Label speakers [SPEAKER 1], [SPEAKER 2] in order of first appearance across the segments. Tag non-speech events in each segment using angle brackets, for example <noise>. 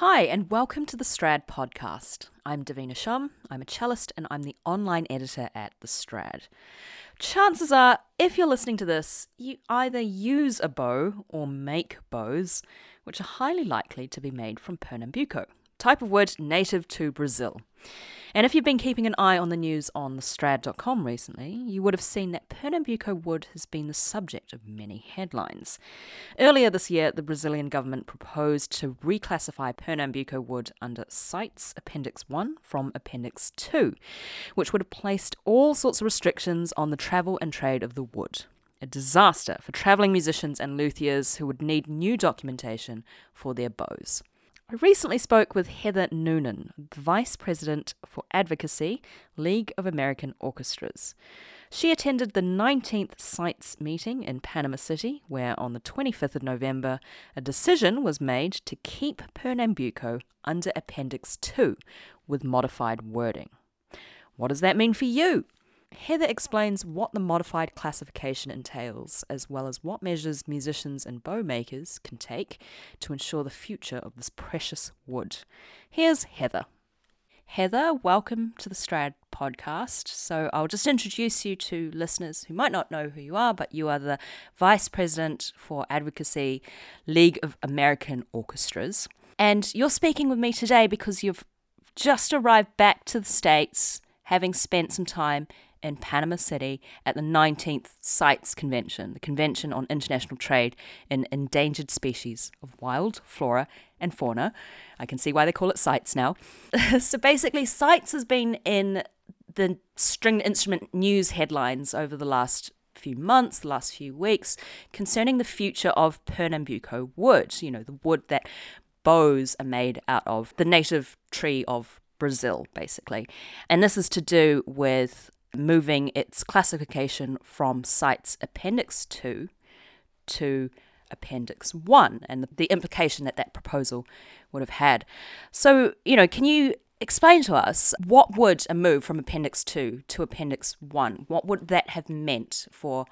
[SPEAKER 1] Hi, and welcome to the Strad podcast. I'm Davina Shum, I'm a cellist, and I'm the online editor at The Strad. Chances are, if you're listening to this, you either use a bow or make bows, which are highly likely to be made from Pernambuco, type of wood native to Brazil. And if you've been keeping an eye on the news on thestrad.com recently, you would have seen that Pernambuco wood has been the subject of many headlines. Earlier this year, the Brazilian government proposed to reclassify Pernambuco wood under CITES Appendix 1 from Appendix 2, which would have placed all sorts of restrictions on the travel and trade of the wood. A disaster for travelling musicians and luthiers who would need new documentation for their bows. I recently spoke with Heather Noonan, Vice President for Advocacy, League of American Orchestras. She attended the 19th CITES meeting in Panama City, where on the 25th of November, a decision was made to keep Pernambuco under Appendix 2 with modified wording. What does that mean for you? Heather explains what the modified classification entails, as well as what measures musicians and bow makers can take to ensure the future of this precious wood. Here's Heather. Heather, welcome to the Strad podcast. So, I'll just introduce you to listeners who might not know who you are, but you are the Vice President for Advocacy, League of American Orchestras. And you're speaking with me today because you've just arrived back to the States, having spent some time in Panama City at the 19th CITES Convention, the Convention on International Trade in Endangered Species of Wild Flora and Fauna. I can see why they call it CITES now. <laughs> so basically, CITES has been in the stringed instrument news headlines over the last few months, the last few weeks, concerning the future of Pernambuco wood, you know, the wood that bows are made out of, the native tree of Brazil, basically. And this is to do with moving its classification from CITES Appendix 2 to Appendix 1 and the implication that that proposal would have had. So, you know, can you explain to us what would a move from Appendix 2 to Appendix 1, what would that have meant for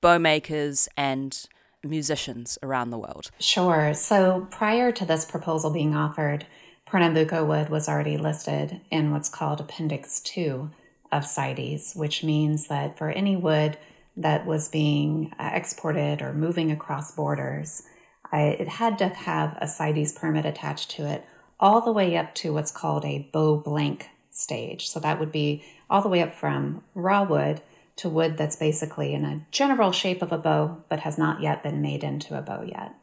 [SPEAKER 1] bow makers and musicians around the world?
[SPEAKER 2] Sure. So prior to this proposal being offered, Pernambuco wood was already listed in what's called Appendix 2 of CITES, which means that for any wood that was being uh, exported or moving across borders, it had to have a CITES permit attached to it all the way up to what's called a bow blank stage. So that would be all the way up from raw wood to wood that's basically in a general shape of a bow, but has not yet been made into a bow yet.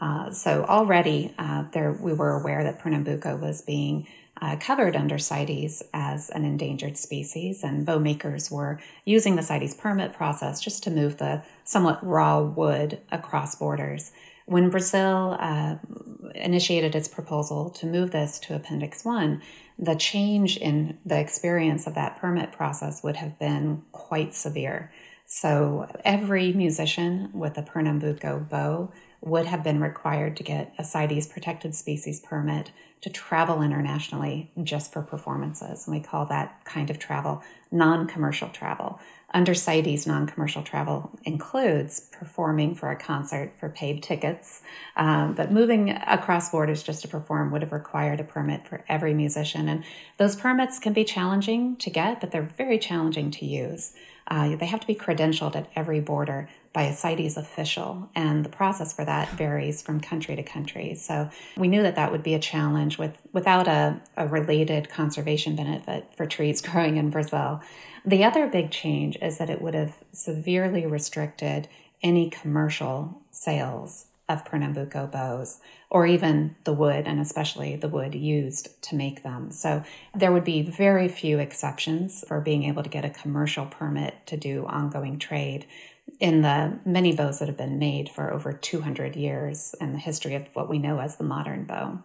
[SPEAKER 2] Uh, so already uh, there, we were aware that Pernambuco was being uh, covered under CITES as an endangered species, and bow makers were using the CITES permit process just to move the somewhat raw wood across borders. When Brazil uh, initiated its proposal to move this to Appendix 1, the change in the experience of that permit process would have been quite severe. So, every musician with a Pernambuco bow would have been required to get a CITES protected species permit to travel internationally just for performances. And we call that kind of travel non commercial travel. Under CITES, non commercial travel includes performing for a concert for paid tickets, um, but moving across borders just to perform would have required a permit for every musician. And those permits can be challenging to get, but they're very challenging to use. Uh, they have to be credentialed at every border by a CITES official, and the process for that varies from country to country. So we knew that that would be a challenge with without a, a related conservation benefit for trees <laughs> growing in Brazil. The other big change is that it would have severely restricted any commercial sales of Pernambuco bows, or even the wood, and especially the wood used to make them. So there would be very few exceptions for being able to get a commercial permit to do ongoing trade in the many bows that have been made for over 200 years in the history of what we know as the modern bow.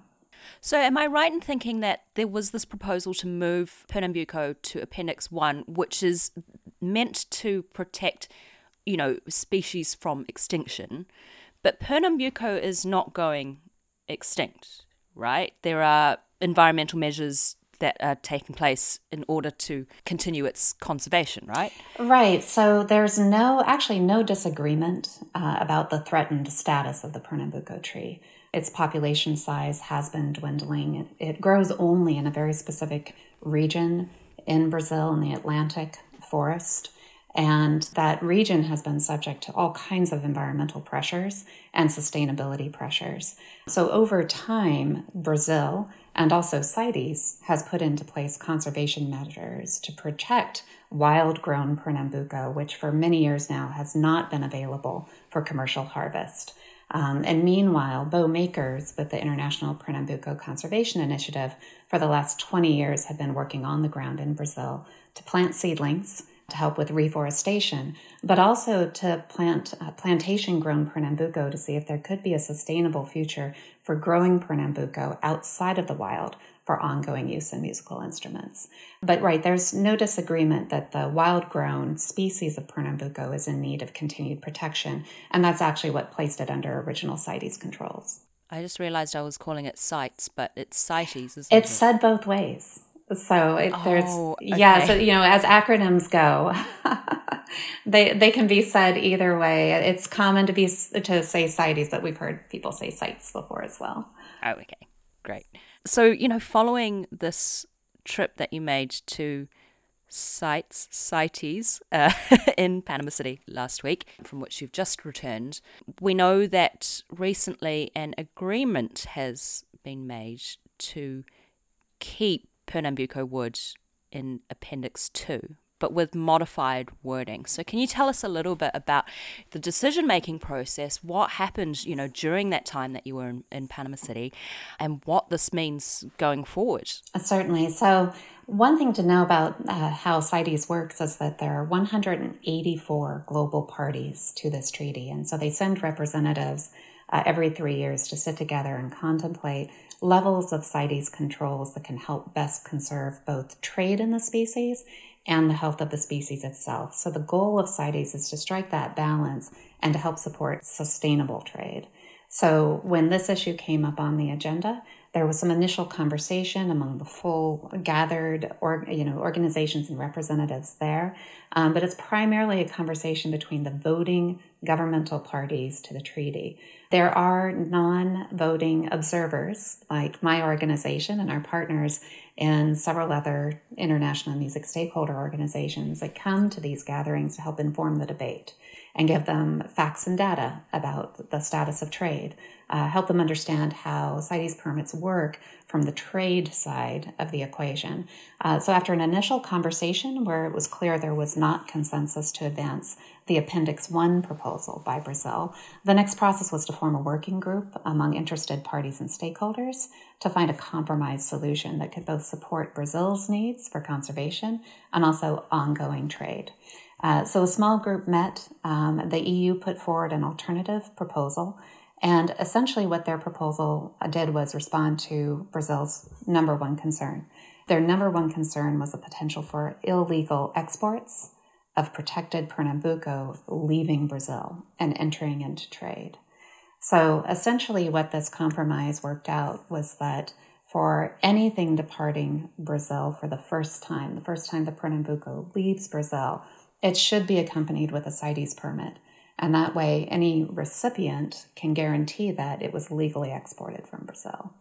[SPEAKER 1] So, am I right in thinking that there was this proposal to move Pernambuco to Appendix 1, which is meant to protect, you know, species from extinction? But Pernambuco is not going extinct, right? There are environmental measures that are taking place in order to continue its conservation, right?
[SPEAKER 2] Right. So there's no, actually, no disagreement uh, about the threatened status of the Pernambuco tree. its population size has been dwindling. It, it grows only in a very specific region in Brazil in the Atlantic forest. And that region has been subject to all kinds of environmental pressures and sustainability pressures. So, over time, Brazil and also CITES has put into place conservation measures to protect wild grown Pernambuco, which for many years now has not been available for commercial harvest. Um, and meanwhile, bow makers with the International Pernambuco Conservation Initiative for the last 20 years have been working on the ground in Brazil to plant seedlings to help with reforestation, but also to plant uh, plantation grown Pernambuco to see if there could be a sustainable future for growing Pernambuco outside of the wild for ongoing use in musical instruments. But right, there's no disagreement that the wild grown species of Pernambuco is in need of continued protection, and that's actually what placed it under original CITES controls.
[SPEAKER 1] I just realized I was calling it CITES, but it's CITES, isn't
[SPEAKER 2] it's it? It's said both ways. So it, there's
[SPEAKER 1] oh, okay.
[SPEAKER 2] yeah, so you know, as acronyms go, <laughs> they they can be said either way. It's common to be to say CITES, but we've heard people say sites before as well.
[SPEAKER 1] Oh, okay, great. So you know, following this trip that you made to sites CITES uh, <laughs> in Panama City last week, from which you've just returned, we know that recently an agreement has been made to keep Pernambuco wood in Appendix 2, but with modified wording. So can you tell us a little bit about the decision making process, what happened, you know, during that time that you were in, in Panama City and what this means going forward?
[SPEAKER 2] Certainly. So one thing to know about uh, how CITES works is that there are 184 global parties to this treaty. And so they send representatives uh, every three years to sit together and contemplate levels of CITES controls that can help best conserve both trade in the species and the health of the species itself. So the goal of CITES is to strike that balance and to help support sustainable trade. So when this issue came up on the agenda, there was some initial conversation among the full gathered or you know organizations and representatives there, um, but it's primarily a conversation between the voting governmental parties to the treaty. There are non-voting observers like my organization and our partners and several other international music stakeholder organizations that come to these gatherings to help inform the debate and give them facts and data about the status of trade, uh, help them understand how CITES permits work from the trade side of the equation. Uh, so, after an initial conversation where it was clear there was not consensus to advance the Appendix 1 proposal by Brazil, the next process was to form a working group among interested parties and stakeholders to find a compromise solution that could both support Brazil's needs for conservation and also ongoing trade. Uh, so a small group met. Um, the EU put forward an alternative proposal. And essentially, what their proposal did was respond to Brazil's number one concern. Their number one concern was the potential for illegal exports of protected Pernambuco leaving Brazil and entering into trade. So essentially, what this compromise worked out was that for anything departing Brazil for the first time, the first time the Pernambuco leaves Brazil, it should be accompanied with a CITES permit. And that way, any recipient can guarantee that it was legally exported from Brazil.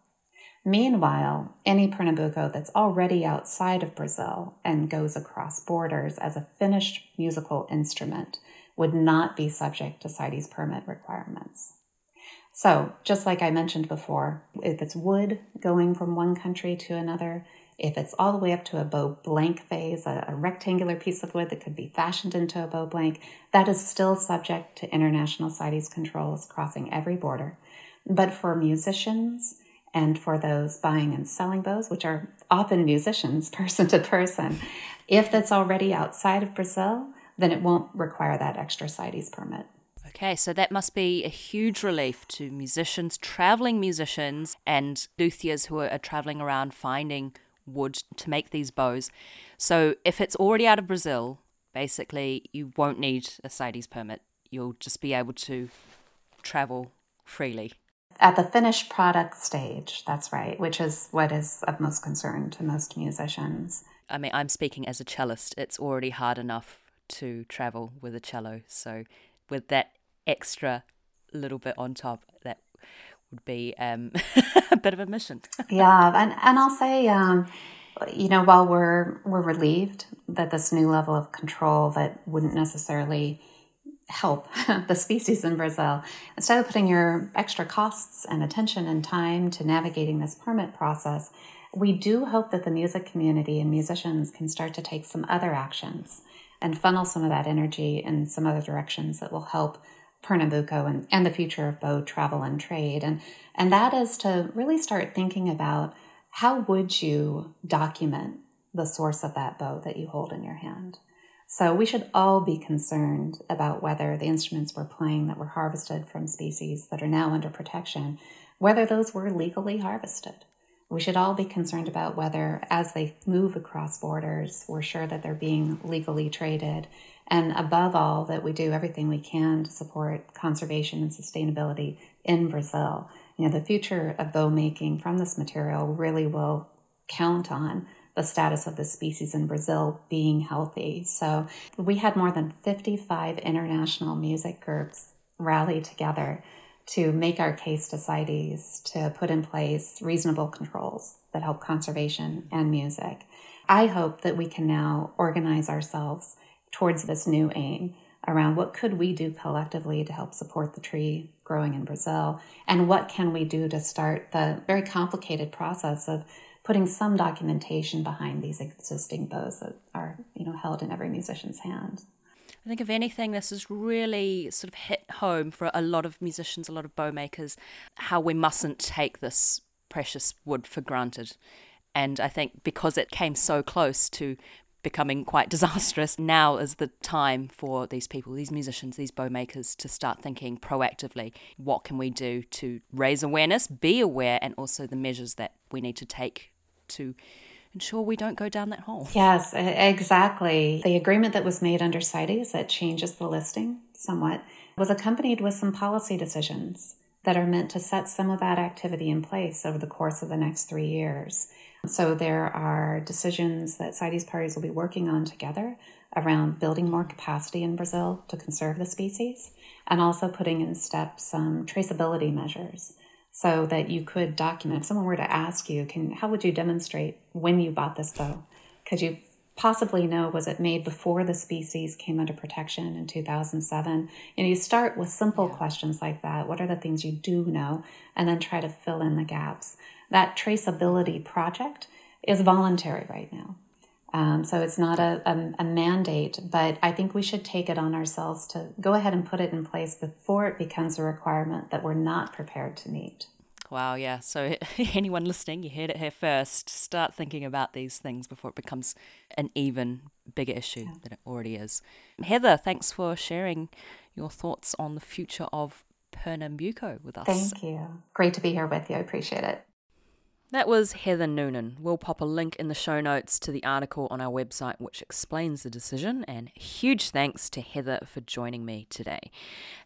[SPEAKER 2] Meanwhile, any Pernambuco that's already outside of Brazil and goes across borders as a finished musical instrument would not be subject to CITES permit requirements. So, just like I mentioned before, if it's wood going from one country to another, if it's all the way up to a bow blank phase, a, a, rectangular piece of wood that could be fashioned into a bow blank, that is still subject to international CITES controls crossing every border. But for musicians and for those buying and selling bows, which are often musicians <laughs> person to person, if that's already outside of Brazil, then it won't require that extra CITES permit.
[SPEAKER 1] Okay, so that must be a huge relief to musicians, traveling musicians, and luthiers who are traveling around finding wood to make these bows. So if it's already out of Brazil, basically you won't need a CITES permit. You'll just be able to travel freely.
[SPEAKER 2] At the finished product stage, that's right, which is what is of most concern to most musicians.
[SPEAKER 1] I mean, I'm speaking as a cellist. It's already hard enough to travel with a cello. So, with that extra little bit on top, that would be um, <laughs> a bit of a mission. <laughs>
[SPEAKER 2] yeah, and and I'll say, um, you know, while we're we're relieved that this new level of control that wouldn't necessarily help <laughs> the species in Brazil, instead of putting your extra costs and attention and time to navigating this permit process, we do hope that the music community and musicians can start to take some other actions and funnel some of that energy in some other directions that will help Pernambuco and, and the future of bow travel and trade. And, and that is to really start thinking about how would you document the source of that bow that you hold in your hand? So we should all be concerned about whether the instruments we're playing that were harvested from species that are now under protection, whether those were legally harvested. We should all be concerned about whether, as they move across borders, we're sure that they're being legally traded. And above all, that we do everything we can to support conservation and sustainability in Brazil. You know, the future of bow making from this material really will count on the status of the species in Brazil being healthy. So we had more than 55 international music groups rally together to make our case to CITES to put in place reasonable controls that help conservation and music. I hope that we can now organize ourselves towards this new aim around what could we do collectively to help support the tree growing in Brazil and what can we do to start the very complicated process of putting some documentation behind these existing bows that are you know held in every musician's hand.
[SPEAKER 1] I think, if anything, this has really sort of hit home for a lot of musicians, a lot of bow makers, how we mustn't take this precious wood for granted. And I think because it came so close to becoming quite <laughs> disastrous, now is the time for these people, these musicians, these bow makers to start thinking proactively what can we do to raise awareness, be aware, and also the measures that we need to take to ensure we don't go down that hole.
[SPEAKER 2] Yes, exactly. The agreement that was made under CITES that changes the listing somewhat was accompanied with some policy decisions that are meant to set some of that activity in place over the course of the next three years. So there are decisions that CITES parties will be working on together around building more capacity in Brazil to conserve the species and also putting in steps some traceability measures so that you could document. If someone were to ask you, can how would you demonstrate when you bought this bow? Could you possibly know was it made before the species came under protection in 2007? And you start with simple yeah. questions like that. What are the things you do know? And then try to fill in the gaps. That traceability project is voluntary right now. Um, so it's not a, a, a, mandate, but I think we should take it on ourselves to go ahead and put it in place before it becomes a requirement that we're not prepared to meet.
[SPEAKER 1] Wow, yeah. So, <laughs> anyone listening, you heard it here first. Start thinking about these things before it becomes an even bigger issue yeah. than it already is. Heather, thanks for sharing your thoughts on the future of Pernambuco with us.
[SPEAKER 2] Thank you. Great to be here with you. I appreciate it.
[SPEAKER 1] That was Heather Noonan. We'll pop a link in the show notes to the article on our website which explains the decision, and huge thanks to Heather for joining me today.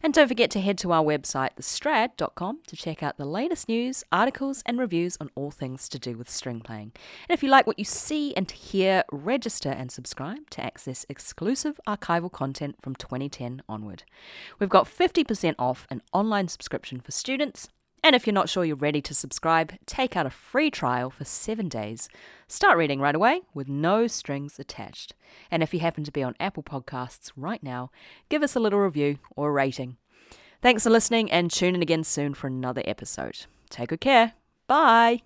[SPEAKER 1] And don't forget to head to our website, thestrad.com, to check out the latest news, articles, and reviews on all things to do with string playing. And if you like what you see and hear, register and subscribe to access exclusive archival content from 2010 onward. We've got 50% off an online subscription for students and if you're not sure you're ready to subscribe, take out a free trial for seven days. Start reading right away with no strings attached. And if you happen to be on Apple Podcasts right now, give us a little review or rating. Thanks for listening and tune in again soon for another episode. Take good care. Bye.